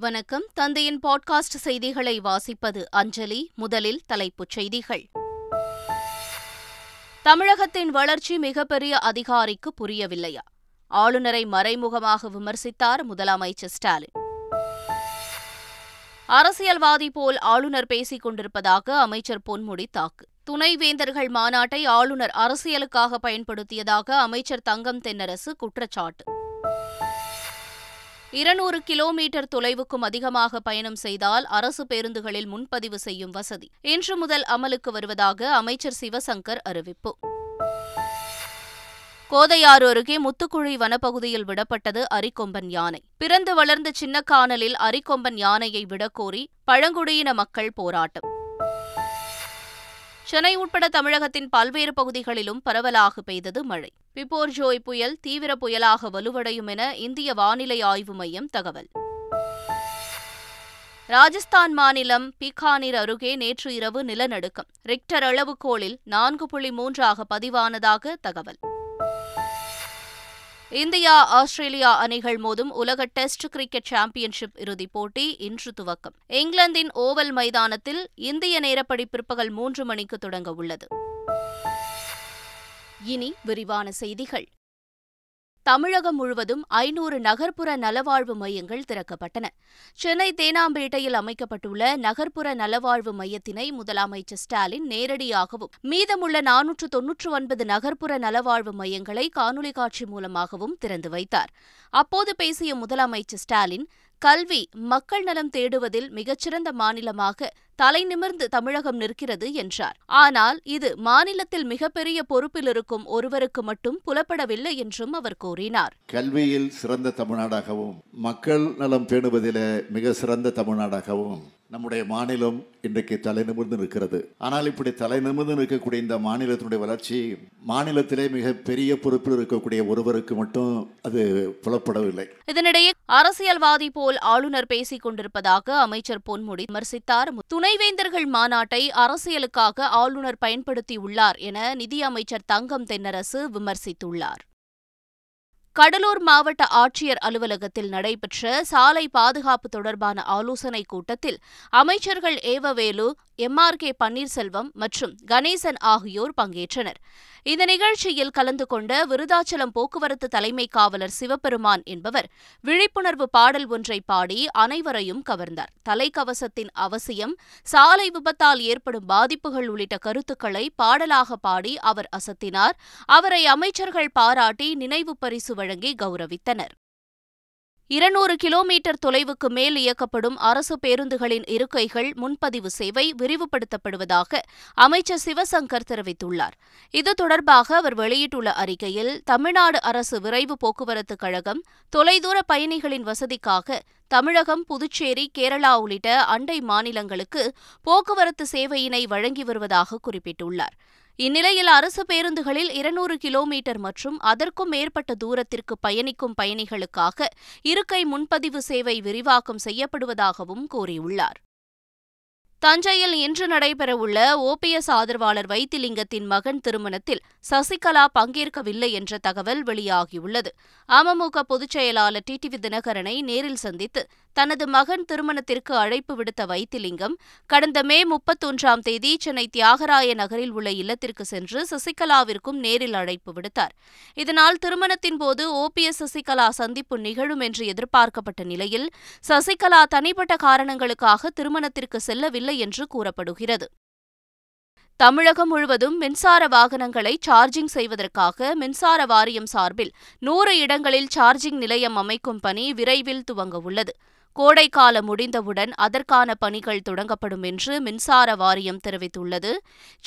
வணக்கம். தந்தையின் பாட்காஸ்ட் செய்திகளை வாசிப்பது அஞ்சலி. முதலில் தலைப்புச் செய்திகள். தமிழகத்தின் வளர்ச்சி மிகப்பெரிய அதிகாரிக்கு புரியவில்லையா? ஆளுநரை மறைமுகமாக விமர்சித்தார் முதலமைச்சர் ஸ்டாலின். அரசியல்வாதி போல் ஆளுநர் பேசிக் கொண்டிருப்பதாக அமைச்சர் பொன்முடி தாக்கு. துணைவேந்தர்கள் மாநாட்டை ஆளுநர் அரசியலுக்காக பயன்படுத்தியதாக அமைச்சர் தங்கம் தென்னரசு குற்றச்சாட்டு. இருநூறு கிலோமீட்டர் தொலைவுக்கும் அதிகமாக பயணம் செய்தால் அரசு பேருந்துகளில் முன்பதிவு செய்யும் வசதி. இன்று முதல் அமலுக்கு வருவதாக அமைச்சர் சிவசங்கர் அறிவிப்பு. கோதையாறு அருகே முத்துக்குழி வனப்பகுதியில் விடப்பட்டது அரிக்கொம்பன் யானை. பிறந்து வளர்ந்த சின்னக்கானலில் அரிக்கொம்பன் யானையை விடக்கோரி பழங்குடியின மக்கள் போராட்டம். சென்னை உட்பட தமிழகத்தின் பல்வேறு பகுதிகளிலும் பரவலாக பெய்தது மழை. பிபோர்ஜோய் புயல் தீவிர புயலாக வலுவடையும் என இந்திய வானிலை ஆய்வு மையம் தகவல். ராஜஸ்தான் மாநிலம் பிகானிர் அருகே நேற்று இரவு நிலநடுக்கம். ரிக்டர் அளவுகோலில் நான்கு புள்ளி மூன்றாக பதிவானதாக தகவல். இந்தியா ஆஸ்திரேலியா அணிகள் மோதும் உலக டெஸ்ட் கிரிக்கெட் சாம்பியன்ஷிப் இறுதிப் போட்டி இன்று துவக்கம். இங்கிலாந்தின் ஓவல் மைதானத்தில் இந்திய நேரப்படி பிற்பகல் மூன்று மணிக்கு தொடங்க உள்ளது. இனி விரிவான செய்திகள். தமிழகம் முழுவதும் ஐநூறு நகர்ப்புற நலவாழ்வு மையங்கள் திறக்கப்பட்டன. சென்னை தேனாம்பேட்டையில் அமைக்கப்பட்டுள்ள நகர்ப்புற நலவாழ்வு மையத்தினை முதலமைச்சர் ஸ்டாலின் நேரடியாகவும் மீதமுள்ள நானூற்று தொன்னூற்று ஒன்பது நகர்ப்புற நலவாழ்வு மையங்களை காணொலி காட்சி மூலமாகவும் திறந்து வைத்தார். அப்போது பேசிய முதலமைச்சர் ஸ்டாலின் கல்வி மக்கள் நலம் தேடுவதில் மிகச்சிறந்த மாநிலமாக தலைநிமிர்ந்து தமிழகம் நிற்கிறது என்றார். ஆனால் இது மாநிலத்தில் மிகப்பெரிய பொறுப்பில் இருக்கும் ஒருவருக்கு மட்டும் புலப்படவில்லை என்றும் அவர் கூறினார். கல்வியில் சிறந்த தமிழ்நாடாகவும் மக்கள் நலம் பேணுவதில் மிக சிறந்த தமிழ்நாடாகவும் நம்முடைய மாநிலம் இன்றைக்கு தலை நிமிர்ந்து நிற்கிறது. ஆனால் இப்படி தலை நிமிர்ந்து நிற்கக்கூடிய இந்த மாநிலத்தினுடைய வளர்ச்சி மாநிலத்திலே மிக பெரிய பொறுப்பில் இருக்கக்கூடிய ஒருவருக்கு மட்டும் அது புலப்படவில்லை. இதனிடையே அரசியல்வாதி போல் ஆளுநர் பேசிக் கொண்டிருப்பதாக அமைச்சர் பொன்முடி விமர்சித்தார். துணைவேந்தர்கள் மாநாட்டை அரசியலுக்காக ஆளுநர் பயன்படுத்தியுள்ளார் என நிதியமைச்சர் தங்கம் தென்னரசு விமர்சித்துள்ளார். கடலூர் மாவட்ட ஆட்சியர் அலுவலகத்தில் நடைபெற்ற சாலை பாதுகாப்பு தொடர்பான ஆலோசனைக் கூட்டத்தில் அமைச்சர்கள் E V Velu M R K Panneerselvam மற்றும் கணேசன் ஆகியோர் பங்கேற்றனர். இந்த நிகழ்ச்சியில் கலந்து கொண்ட விருதாச்சலம் போக்குவரத்து தலைமை காவலர் சிவபெருமான் என்பவர் விழிப்புணர்வு பாடல் ஒன்றை பாடி அனைவரையும் கவர்ந்தார். தலைக்கவசத்தின் அவசியம் சாலை விபத்தால் ஏற்படும் பாதிப்புகள் உள்ளிட்ட கருத்துக்களை பாடலாக பாடி அவர் அசத்தினார். அவரை அமைச்சர்கள் பாராட்டி நினைவு பரிசு வழங்கி கௌரவித்தனர். இருநூறு கிலோமீட்டர் தொலைவுக்கு மேல் இயக்கப்படும் அரசு பேருந்துகளின் இருக்கைகள் முன்பதிவு சேவை விரிவுபடுத்தப்படுவதாக அமைச்சர் சிவசங்கர் தெரிவித்துள்ளார். இது தொடர்பாக அவர் வெளியிட்டுள்ள அறிக்கையில் தமிழ்நாடு அரசு விரைவு போக்குவரத்து கழகம் தொலைதூர பயணிகளின் வசதிக்காக தமிழகம் புதுச்சேரி கேரளா உள்ளிட்ட அண்டை மாநிலங்களுக்கு போக்குவரத்து சேவையினை வழங்கி வருவதாக குறிப்பிட்டுள்ளார். இந்நிலையில் அரசு பேருந்துகளில் இருநூறு கிலோமீட்டர் மற்றும் அதற்கும் மேற்பட்ட தூரத்திற்கு பயணிக்கும் பயணிகளுக்காக இருக்கை முன்பதிவு சேவை விரிவாக்கம் செய்யப்படுவதாகவும் கூறியுள்ளார். தஞ்சையில் இன்று நடைபெறவுள்ள ஓபிஎஸ் ஆதரவாளர் வைத்திலிங்கத்தின் மகன் திருமணத்தில் சசிகலா பங்கேற்கவில்லை என்ற தகவல் வெளியாகியுள்ளது. அமமுக பொதுச் செயலாளர் டிடிவி தினகரனை நேரில் சந்தித்து தனது மகன் திருமணத்திற்கு அழைப்பு விடுத்த வைத்திலிங்கம் கடந்த மே முப்பத்தொன்றாம் தேதி சென்னை தியாகராய நகரில் உள்ள இல்லத்திற்கு சென்று சசிகலாவிற்கும் நேரில் அழைப்பு விடுத்தார். இதனால் திருமணத்தின் போது ஓபிஎஸ் சசிகலா சந்திப்பு நிகழும் என்று எதிர்பார்க்கப்பட்ட நிலையில் சசிகலா தனிப்பட்ட காரணங்களுக்காக திருமணத்திற்கு செல்லவில்லை என்று கூறப்படுகிறது. தமிழகம் முழுவதும் மின்சார வாகனங்களை சார்ஜிங் செய்வதற்காக மின்சார வாரியம் சார்பில் நூறு இடங்களில் சார்ஜிங் நிலையம் அமைக்கும் பணி விரைவில் துவங்கவுள்ளது கோடைக்காலம் முடிந்தவுடன் அதற்கான பணிகள் தொடங்கப்படும் என்று மின்சார வாரியம் தெரிவித்துள்ளது.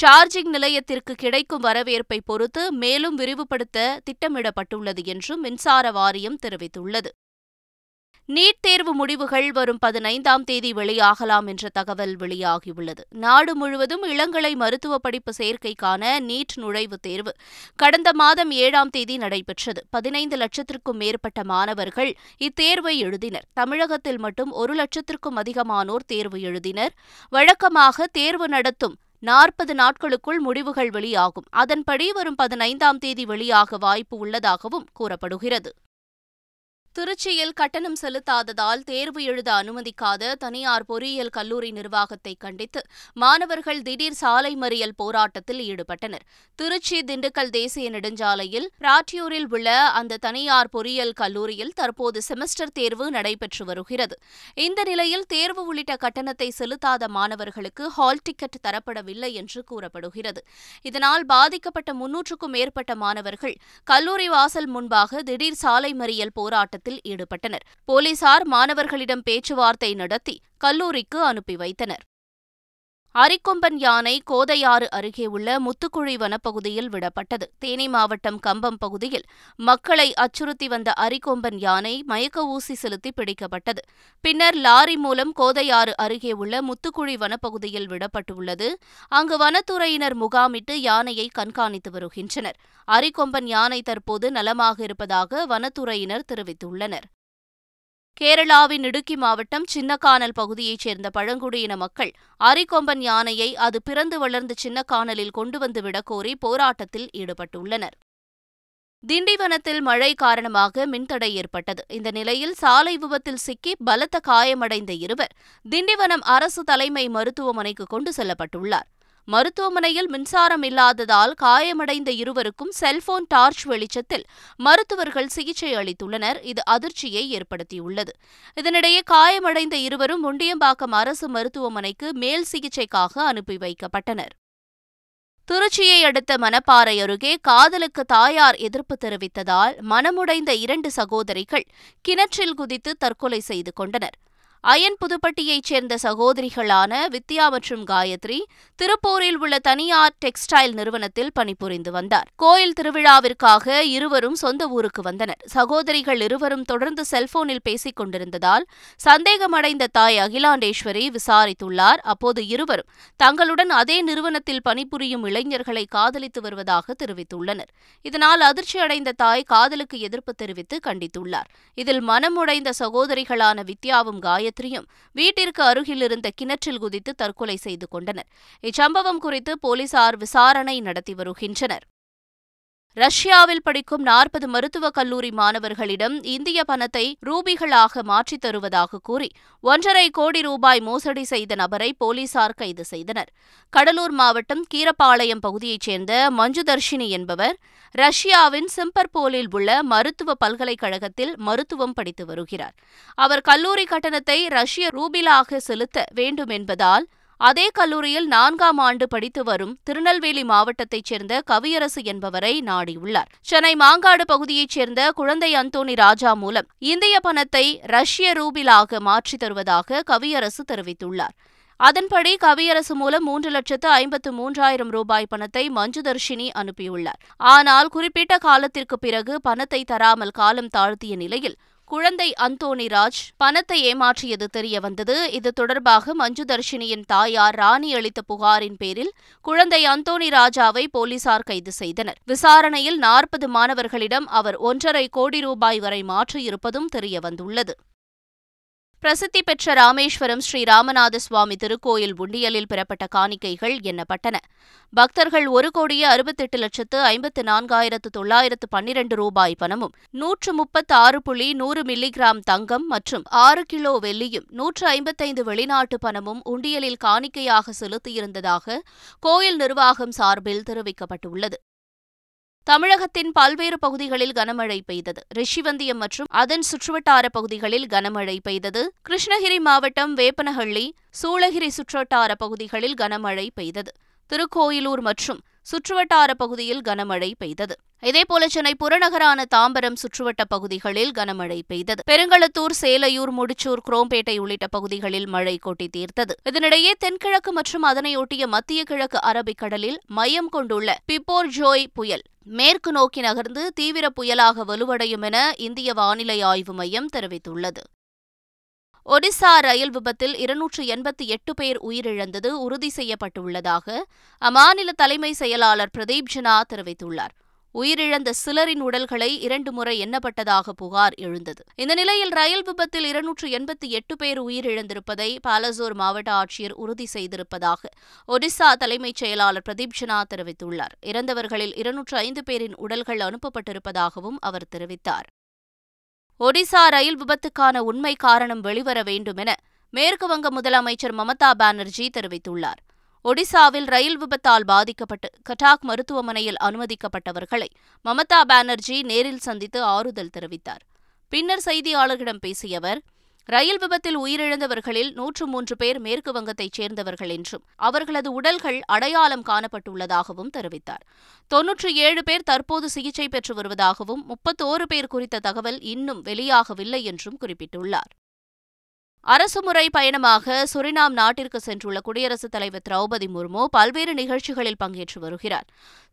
சார்ஜிங் நிலையத்திற்கு கிடைக்கும் வரவேற்பை பொறுத்து மேலும் விரிவுபடுத்த திட்டமிடப்பட்டுள்ளது என்றும் மின்சார வாரியம் தெரிவித்துள்ளது. நீட் தேர்வு முடிவுகள் வரும் பதினைந்தாம் தேதி வெளியாகலாம் என்ற தகவல் வெளியாகியுள்ளது. நாடு முழுவதும் இளங்கலை மருத்துவ படிப்பு சேர்க்கைக்கான நீட் நுழைவுத் தேர்வு கடந்த மாதம் ஏழாம் தேதி நடைபெற்றது. பதினைந்து லட்சத்திற்கும் மேற்பட்ட மாணவர்கள் இத்தேர்வை எழுதினர். தமிழகத்தில் மட்டும் ஒரு லட்சத்திற்கும் அதிகமானோர் தேர்வு எழுதினர். வழக்கமாக தேர்வு நடத்தும் நாற்பது நாட்களுக்குள் முடிவுகள் வெளியாகும். அதன்படி வரும் பதினைந்தாம் தேதி வெளியாக வாய்ப்பு உள்ளதாகவும் கூறப்படுகிறது. திருச்சியில் கட்டணம் செலுத்தாததால் தேர்வு எழுத அனுமதிக்காத தனியார் பொறியியல் கல்லூரி நிர்வாகத்தை கண்டித்து மாணவர்கள் திடீர் சாலை மறியல் போராட்டத்தில் ஈடுபட்டனர். திருச்சி திண்டுக்கல் தேசிய நெடுஞ்சாலையில் ராட்டியூரில் உள்ள அந்த தனியார் பொறியியல் கல்லூரியில் தற்போது செமஸ்டர் தேர்வு நடைபெற்று வருகிறது. இந்த நிலையில் தேர்வு உள்ளிட்ட கட்டணத்தை செலுத்தாத மாணவர்களுக்கு ஹால் டிக்கெட் தரப்படவில்லை என்று கூறப்படுகிறது. இதனால் பாதிக்கப்பட்ட முன்னூற்றுக்கும் மேற்பட்ட மாணவர்கள் கல்லூரி வாசல் முன்பாக திடீர் சாலை மறியல் போராட்டத்தில் போராட்டத்தில் ஈடுபட்டனர். போலீசார் மாணவர்களிடம் பேச்சுவார்த்தை நடத்தி கல்லூரிக்கு அனுப்பி வைத்தனர். அரிக்கொம்பன் யானை கோதையாறு அருகே உள்ள முத்துக்குழி வனப்பகுதியில் விடப்பட்டது. தேனி மாவட்டம் கம்பம் பகுதியில் மக்களை அச்சுறுத்தி வந்த அரிக்கொம்பன் யானை மயக்க ஊசி செலுத்தி பிடிக்கப்பட்டது. பின்னர் லாரி மூலம் கோதையாறு அருகே உள்ள முத்துக்குழி வனப்பகுதியில் விடப்பட்டுள்ளது. அங்கு வனத்துறையினர் முகாமிட்டு யானையை கண்காணித்து வருகின்றனர். அரிக்கொம்பன் யானை தற்போது நலமாக இருப்பதாக வனத்துறையினர் தெரிவித்துள்ளனர். கேரளாவின் இடுக்கி மாவட்டம் சின்னக்கானல் பகுதியைச் சேர்ந்த பழங்குடியின மக்கள் அரிக்கொம்பன் யானையை அது பிறந்து வளர்ந்த சின்னக்கானலில் கொண்டு வந்து விடக்கோரி போராட்டத்தில் ஈடுபட்டுள்ளனர். திண்டிவனத்தில் மழை காரணமாக மின்தடை ஏற்பட்டது. இந்த நிலையில் சாலை விபத்தில் சிக்கி பலத்த காயமடைந்த இருவர் திண்டிவனம் அரசு தலைமை மருத்துவமனைக்கு கொண்டு செல்லப்பட்டுள்ளார். மருத்துவமனையில் மின்சாரம் இல்லாததால் காயமடைந்த இருவருக்கும் செல்போன் டார்ச் வெளிச்சத்தில் மருத்துவர்கள் சிகிச்சை அளித்துள்ளனர். இது அதிர்ச்சியை ஏற்படுத்தியுள்ளது. இதனிடையே காயமடைந்த இருவரும் முண்டியம்பாக்கம் அரசு மருத்துவமனைக்கு மேல் சிகிச்சைக்காக அனுப்பி வைக்கப்பட்டனர். திருச்சியை அடுத்த மணப்பாறை அருகே காதலுக்கு தாயார் எதிர்ப்பு தெரிவித்ததால் மனமுடைந்த இரண்டு சகோதரிகள் கிணற்றில் குதித்து தற்கொலை செய்து கொண்டனர். அயன் புதுப்பட்டியைச் சேர்ந்த சகோதரிகளான வித்யா மற்றும் காயத்ரி திருப்பூரில் உள்ள தனியார் டெக்ஸ்டைல் நிறுவனத்தில் பணிபுரிந்து வந்தார். கோயில் திருவிழாவிற்காக இருவரும் சொந்த ஊருக்கு வந்தனர். சகோதரிகள் இருவரும் தொடர்ந்து செல்போனில் பேசிக் கொண்டிருந்ததால் சந்தேகமடைந்த தாய் அகிலாண்டேஸ்வரி விசாரித்துள்ளார். அப்போது இருவரும் தங்களுடன் அதே நிறுவனத்தில் பணிபுரியும் இளைஞர்களை காதலித்து வருவதாக தெரிவித்துள்ளனர். இதனால் அதிர்ச்சியடைந்த தாய் காதலுக்கு எதிர்ப்பு தெரிவித்து கண்டித்துள்ளார். இதில் மனமுடைந்த சகோதரிகளான வித்யாவும் காயத்ரி காயத்ரியும் வீட்டிற்கு அருகில் இருந்த கிணற்றில் குதித்து தற்கொலை செய்து கொண்டனர். இச்சம்பவம் குறித்து போலீசார் விசாரணை நடத்தி வருகின்றனர். ரஷ்யாவில் படிக்கும் நாற்பது மருத்துவக் கல்லூரி மாணவர்களிடம் இந்திய பணத்தை ரூபிகளாக மாற்றித் தருவதாக கூறி ஒன்றரை கோடி ரூபாய் மோசடி செய்த நபரை போலீசார் கைது செய்தனர். கடலூர் மாவட்டம் கீரப்பாளையம் பகுதியைச் சேர்ந்த மஞ்சுதர்ஷினி என்பவர் ரஷ்யாவின் சிம்பர்போலில் உள்ள மருத்துவ பல்கலைக்கழகத்தில் மருத்துவம் படித்து வருகிறார். அவர் கல்லூரி கட்டணத்தை ரஷ்ய ரூபிலாக செலுத்த வேண்டும் என்பதால் அதே கல்லூரியில் நான்காம் ஆண்டு படித்து வரும் திருநெல்வேலி மாவட்டத்தைச் சேர்ந்த கவியரசு என்பவரை நாடியுள்ளார். சென்னை மாங்காடு பகுதியைச் சேர்ந்த குழந்தை அந்தோணி ராஜா மூலம் இந்திய பணத்தை ரஷ்ய ரூபிலாக மாற்றித் தருவதாக கவியரசு தெரிவித்துள்ளார். அதன்படி கவியரசு மூலம் மூன்று லட்சத்து ஐம்பத்து மூன்றாயிரம் ரூபாய் பணத்தை மஞ்சுதர்ஷினி அனுப்பியுள்ளார். ஆனால் குறிப்பிட்ட காலத்திற்கு பிறகு பணத்தை தராமல் காலம் தாழ்த்திய நிலையில் குழந்தை அந்தோணிராஜ் பணத்தை ஏமாற்றியது தெரியவந்தது இது தொடர்பாக மஞ்சு தர்ஷினியின் தாயார் ராணி அளித்த புகாரின் பேரில் குழந்தை அந்தோணி ராஜாவை போலீசார் கைது செய்தனர். விசாரணையில் நாற்பது மாணவர்களிடம் அவர் ஒன்றரை கோடி ரூபாய் வரை மாற்றியிருப்பதும் தெரியவந்துள்ளது பிரசித்தி பெற்ற ராமேஸ்வரம் ஸ்ரீ ராமநாத சுவாமி திருக்கோயில் உண்டியலில் பெறப்பட்ட காணிக்கைகள் எண்ணப்பட்டன. பக்தர்கள் ஒரு கோடியே அறுபத்தெட்டு லட்சத்து ஐம்பத்து நான்காயிரத்து தொள்ளாயிரத்து பன்னிரண்டு ரூபாய் பணமும் நூற்று முப்பத்து ஆறு புள்ளி நூறு மில்லிகிராம் தங்கம் மற்றும் ஆறு கிலோ வெள்ளியும் நூற்று ஐம்பத்தைந்து வெளிநாட்டு பணமும் உண்டியலில் காணிக்கையாக செலுத்தியிருந்ததாக கோயில் நிர்வாகம் சார்பில் தெரிவிக்கப்பட்டுள்ளது. தமிழகத்தின் பல்வேறு பகுதிகளில் கனமழை பெய்தது. ரிஷிவந்தியம் மற்றும் அதன் சுற்றுவட்டார பகுதிகளில் கனமழை பெய்தது. கிருஷ்ணகிரி மாவட்டம் வேப்பனஹள்ளி சூளகிரி சுற்றுவட்டார பகுதிகளில் கனமழை பெய்தது. திருக்கோயிலூர் மற்றும் சுற்றுவட்டார பகுதியில் கனமழை பெய்தது. இதேபோல சென்னை புறநகரான தாம்பரம் சுற்றுவட்ட பகுதிகளில் கனமழை பெய்தது. பெருங்களத்தூர் சேலையூர் முடிச்சூர் குரோம்பேட்டை உள்ளிட்ட பகுதிகளில் மழை கொட்டி தீர்த்தது. இதனிடையே தென்கிழக்கு மற்றும் அதனையொட்டிய மத்திய கிழக்கு அரபிக்கடலில் மையம் கொண்டுள்ள பிப்போர் ஜோய் புயல் மேற்கு நோக்கி நகர்ந்து தீவிர புயலாக வலுவடையும் என இந்திய வானிலை ஆய்வு மையம் தெரிவித்துள்ளது. ஒடிசா ரயில் விபத்தில் இருநூற்று எண்பத்தி எட்டு பேர் உயிரிழந்தது உறுதி செய்யப்பட்டுள்ளதாக அம்மாநில தலைமை செயலாளர் பிரதீப் ஜனா தெரிவித்துள்ளார். உயிரிழந்த சிலரின் உடல்களை இரண்டு முறை எண்ணப்பட்டதாக புகார் எழுந்தது. இந்த நிலையில் ரயில் விபத்தில் இருநூற்று எண்பத்தி எட்டு பேர் உயிரிழந்திருப்பதை பாலசோர் மாவட்ட ஆட்சியர் உறுதி செய்திருப்பதாக ஒடிசா தலைமைச் செயலாளர் பிரதீப் ஜனா தெரிவித்துள்ளார். இறந்தவர்களில் இருநூற்று ஐந்து பேரின் உடல்கள் அனுப்பப்பட்டிருப்பதாகவும் அவர் தெரிவித்தார். ஒடிசா ரயில் விபத்துக்கான உண்மை காரணம் வெளிவர வேண்டும் என மேற்குவங்க முதலமைச்சர் மமதா பானர்ஜி தெரிவித்துள்ளார். ஒடிசாவில் ரயில் விபத்தால் பாதிக்கப்பட்டு கட்டாக் மருத்துவமனையில் அனுமதிக்கப்பட்டவர்களை மமதா பானர்ஜி நேரில் சந்தித்து ஆறுதல் தெரிவித்தார். பின்னர் செய்தியாளர்களிடம் பேசிய அவர் ரயில் விபத்தில் உயிரிழந்தவர்களில் நூற்று மூன்று பேர் மேற்கு வங்கத்தைச் சேர்ந்தவர்கள் என்றும் அவர்களது உடல்கள் அடையாளம் காணப்பட்டுள்ளதாகவும் தெரிவித்தார். தொன்னூற்றி ஏழு பேர் தற்போது சிகிச்சை பெற்று வருவதாகவும் முப்பத்தோரு பேர் குறித்த தகவல் இன்னும் வெளியாகவில்லை என்றும் குறிப்பிட்டுள்ளார். அரசுமுறை பயணமாக சுரினாம் நாட்டிற்கு சென்றுள்ள குடியரசுத் தலைவர் திரௌபதி முர்மு பல்வேறு நிகழ்ச்சிகளில் பங்கேற்று வருகிறார்.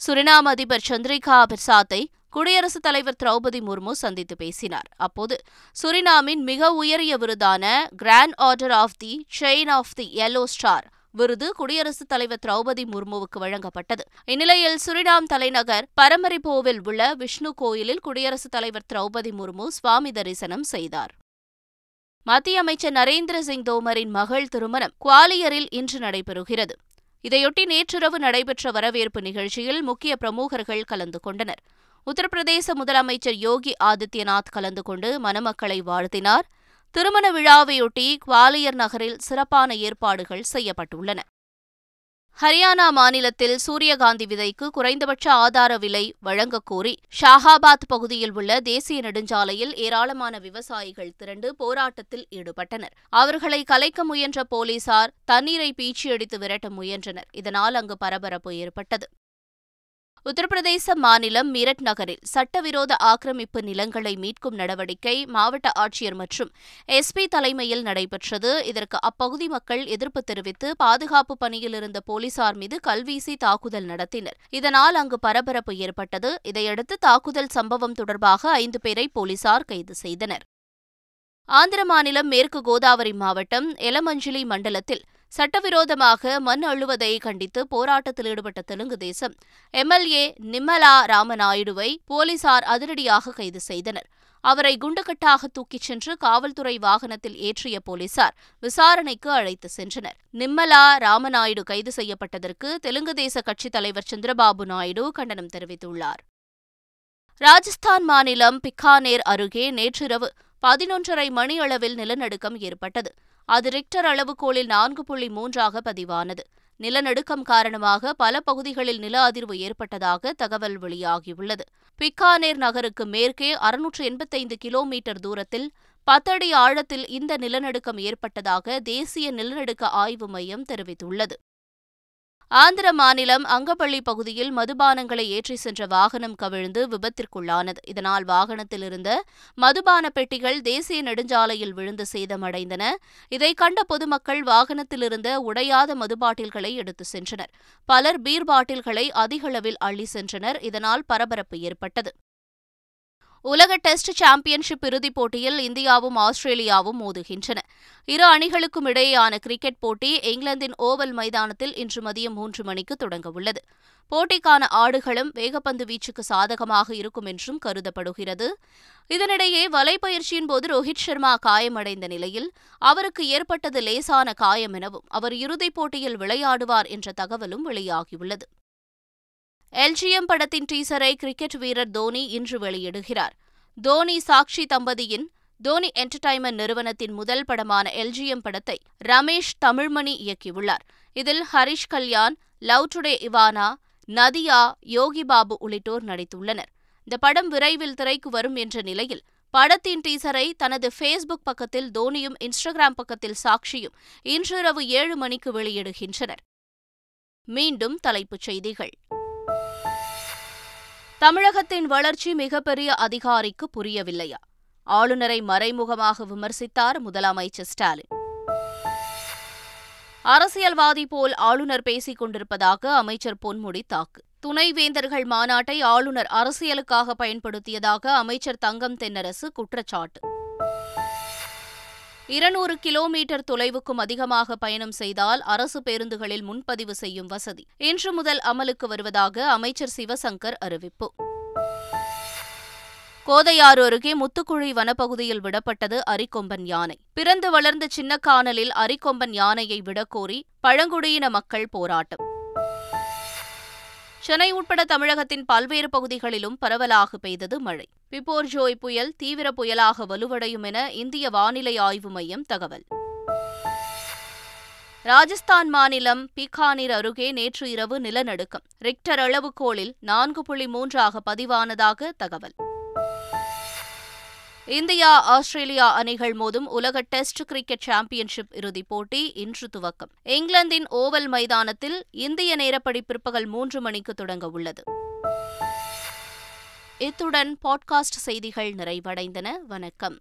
சுரினாம் அதிபர் சந்திரிகா பிரசாத்தை குடியரசுத் தலைவர் திரௌபதி முர்மு சந்தித்து பேசினார். அப்போது சுரினாமின் மிக உயரிய விருதான grand order of the chain of the yellow star விருது குடியரசுத் தலைவர் திரௌபதி முர்முவுக்கு வழங்கப்பட்டது. இந்நிலையில் சுரினாம் தலைநகர் பரமரிபோவில் உள்ள விஷ்ணு கோயிலில் குடியரசுத் தலைவர் திரௌபதி முர்மு சுவாமி தரிசனம் செய்தார். மத்திய அமைச்சர் நரேந்திர சிங் தோமரின் மகள் திருமணம் குவாலியரில் இன்று நடைபெறுகிறது. இதையொட்டி நேற்றிரவு நடைபெற்ற வரவேற்பு நிகழ்ச்சியில் முக்கிய பிரமுகர்கள் கலந்து கொண்டனர். உத்தரப்பிரதேச முதலமைச்சர் யோகி ஆதித்யநாத் கலந்து கொண்டு மணமக்களை வாழ்த்தினார். திருமண விழாவையொட்டி குவாலியர் நகரில் சிறப்பான ஏற்பாடுகள் செய்யப்பட்டுள்ளன. ஹரியானா மாநிலத்தில் சூரியகாந்தி விதைக்கு குறைந்தபட்ச ஆதார விலை வழங்கக்கோரி ஷாஹாபாத் பகுதியில் உள்ள தேசிய நெடுஞ்சாலையில் ஏராளமான விவசாயிகள் திரண்டு போராட்டத்தில் ஈடுபட்டனர். அவர்களை கலைக்க முயன்ற போலீசார் தண்ணீரை பீச்சியடித்து விரட்ட முயன்றனர். இதனால் அங்கு பரபரப்பு ஏற்பட்டது. உத்தரப்பிரதேச மாநிலம் மீரட் நகரில் சட்டவிரோத ஆக்கிரமிப்பு நிலங்களை மீட்கும் நடவடிக்கை மாவட்ட ஆட்சியர் மற்றும் எஸ்பி தலைமையில் நடைபெற்றது. இதற்கு அப்பகுதி மக்கள் எதிர்ப்பு தெரிவித்து பாதுகாப்பு பணியில் இருந்த போலீசார் மீது கல்வீசி தாக்குதல் நடத்தினர். இதனால் அங்கு பரபரப்பு ஏற்பட்டது. இதையடுத்து தாக்குதல் சம்பவம் தொடர்பாக ஐந்து பேரை போலீசார் கைது செய்தனர். ஆந்திர மாநிலம் மேற்கு கோதாவரி மாவட்டம் எலமஞ்சிலி மண்டலத்தில் சட்டவிரோதமாக மண் அள்ளுவதை கண்டித்து போராட்டத்தில் ஈடுபட்ட தெலுங்கு தேசம் எம்எல்ஏ நிம்மலா ராமநாயுடுவை போலீசார் அதிரடியாக கைது செய்தனர். அவரை குண்டுகட்டாக தூக்கிச் சென்று காவல்துறை வாகனத்தில் ஏற்றிய போலீசார் விசாரணைக்கு அழைத்து சென்றனர். நிம்மலா ராமநாயுடு கைது செய்யப்பட்டதற்கு தெலுங்கு தேச கட்சித் தலைவர் சந்திரபாபு நாயுடு கண்டனம் தெரிவித்துள்ளார். ராஜஸ்தான் மாநிலம் பிக்கானேர் அருகே நேற்றிரவு பதினொன்றரை மணியளவில் நிலநடுக்கம் ஏற்பட்டது. அது ரிக்டர் அளவுகோலில் நான்கு புள்ளி மூன்றாக பதிவானது. நிலநடுக்கம் காரணமாக பல பகுதிகளில் நில அதிர்வு ஏற்பட்டதாக தகவல் வெளியாகியுள்ளது. பிக்கானேர் நகருக்கு மேற்கே அறுநூற்று எண்பத்தைந்து கிலோமீட்டர் தூரத்தில் பத்தடி ஆழத்தில் இந்த நிலநடுக்கம் ஏற்பட்டதாக தேசிய நிலநடுக்க ஆய்வு மையம் தெரிவித்துள்ளது. ஆந்திர மாநிலம் அங்கப்பள்ளி பகுதியில் மதுபானங்களை ஏற்றி சென்ற வாகனம் கவிழ்ந்து விபத்திற்குள்ளானது. இதனால் வாகனத்தில் இருந்த மதுபான பெட்டிகள் தேசிய நெடுஞ்சாலையில் விழுந்து சேதமடைந்தன. இதை கண்ட பொதுமக்கள் வாகனத்தில் இருந்த உடையாத மதுபாட்டில்களை எடுத்து சென்றனர். பலர் பீர் பாட்டில்களை அதிகளவில் அள்ளி சென்றனர். இதனால் பரபரப்பு ஏற்பட்டது. உலக டெஸ்ட் சாம்பியன்ஷிப் இறுதிப் போட்டியில் இந்தியாவும் ஆஸ்திரேலியாவும் மோதுகின்றன. இரு அணிகளுக்கும் இடையேயான கிரிக்கெட் போட்டி இங்கிலாந்தின் ஓவல் மைதானத்தில் இன்று மதியம் மூன்று மணிக்கு தொடங்கவுள்ளது போட்டிக்கான ஆடுகளும் வேகப்பந்து வீச்சுக்கு சாதகமாக இருக்கும் என்றும் கருதப்படுகிறது. இதனிடையே வலைப்பயிற்சியின் போது ரோஹித் சர்மா காயமடைந்த நிலையில் அவருக்கு ஏற்பட்டது லேசான காயம் எனவும் அவர் இறுதிப் போட்டியில் விளையாடுவார் என்ற தகவலும் வெளியாகியுள்ளது. எல்ஜிஎம் படத்தின் டீசரை கிரிக்கெட் வீரர் தோனி இன்று வெளியிடுகிறார். தோனி சாக்ஷி தம்பதியின் தோனி என்டர்டைன்மெண்ட் நிறுவனத்தின் முதல் படமான எல்ஜிஎம் படத்தை ரமேஷ் தமிழ்மணி இயக்கியுள்ளார். இதில் ஹரிஷ் கல்யாண் லவ் டுடே இவானா நதியா யோகி பாபு உள்ளிட்டோர் நடித்துள்ளனர். இந்த படம் விரைவில் திரைக்கு வரும் என்ற நிலையில் படத்தின் டீசரை தனது ஃபேஸ்புக் பக்கத்தில் தோனியும் இன்ஸ்டாகிராம் பக்கத்தில் சாக்ஷியும் இன்றிரவு ஏழு மணிக்கு வெளியிடுகின்றனர். மீண்டும் தலைப்புச் செய்திகள். தமிழகத்தின் வளர்ச்சி மிகப்பெரிய அதிகாரிக்கு புரியவில்லையா? ஆளுநரை மறைமுகமாக விமர்சித்தார் முதலமைச்சர் ஸ்டாலின். அரசியல்வாதி போல் ஆளுநர் பேசிக் கொண்டிருப்பதாக அமைச்சர் பொன்முடி தாக்கு. துணைவேந்தர்கள் மாநாட்டை ஆளுநர் அரசியலுக்காக பயன்படுத்தியதாக அமைச்சர் தங்கம் தென்னரசு குற்றச்சாட்டு. இருநூறு கிலோமீட்டர் தொலைவுக்கும் அதிகமாக பயணம் செய்தால் அரசு பேருந்துகளில் முன்பதிவு செய்யும் வசதி. இன்று முதல் அமலுக்கு வருவதாக அமைச்சர் சிவசங்கர் அறிவிப்பு. கோதையாறு அருகே முத்துக்குழி வனப்பகுதியில் விடப்பட்டது அரிக்கொம்பன் யானை. பிறந்து வளர்ந்த சின்னக்கானலில் அரிக்கொம்பன் யானையை விடக்கோரி பழங்குடியின மக்கள் போராட்டம். சென்னை உட்பட தமிழகத்தின் பல்வேறு பகுதிகளிலும் பரவலாக பெய்தது மழை. பிபோர்ஜோய் புயல் தீவிர புயலாக வலுவடையும் என இந்திய வானிலை ஆய்வு மையம் தகவல். ராஜஸ்தான் மாநிலம் பீகானிர் அருகே நேற்று இரவு நிலநடுக்கம். ரிக்டர் அளவுகோலில் நான்கு புள்ளி மூன்றாக பதிவானதாக தகவல். இந்தியா ஆஸ்திரேலியா அணிகள் மோதும் உலக டெஸ்ட் கிரிக்கெட் சாம்பியன்ஷிப் இறுதிப் போட்டி இன்று துவக்கம். இங்கிலாந்தின் ஓவல் மைதானத்தில் இந்திய நேரப்படி பிற்பகல் மூன்று மணிக்கு தொடங்க உள்ளது. இத்துடன் பாட்காஸ்ட் செய்திகள் நிறைவடைந்தன. வணக்கம்.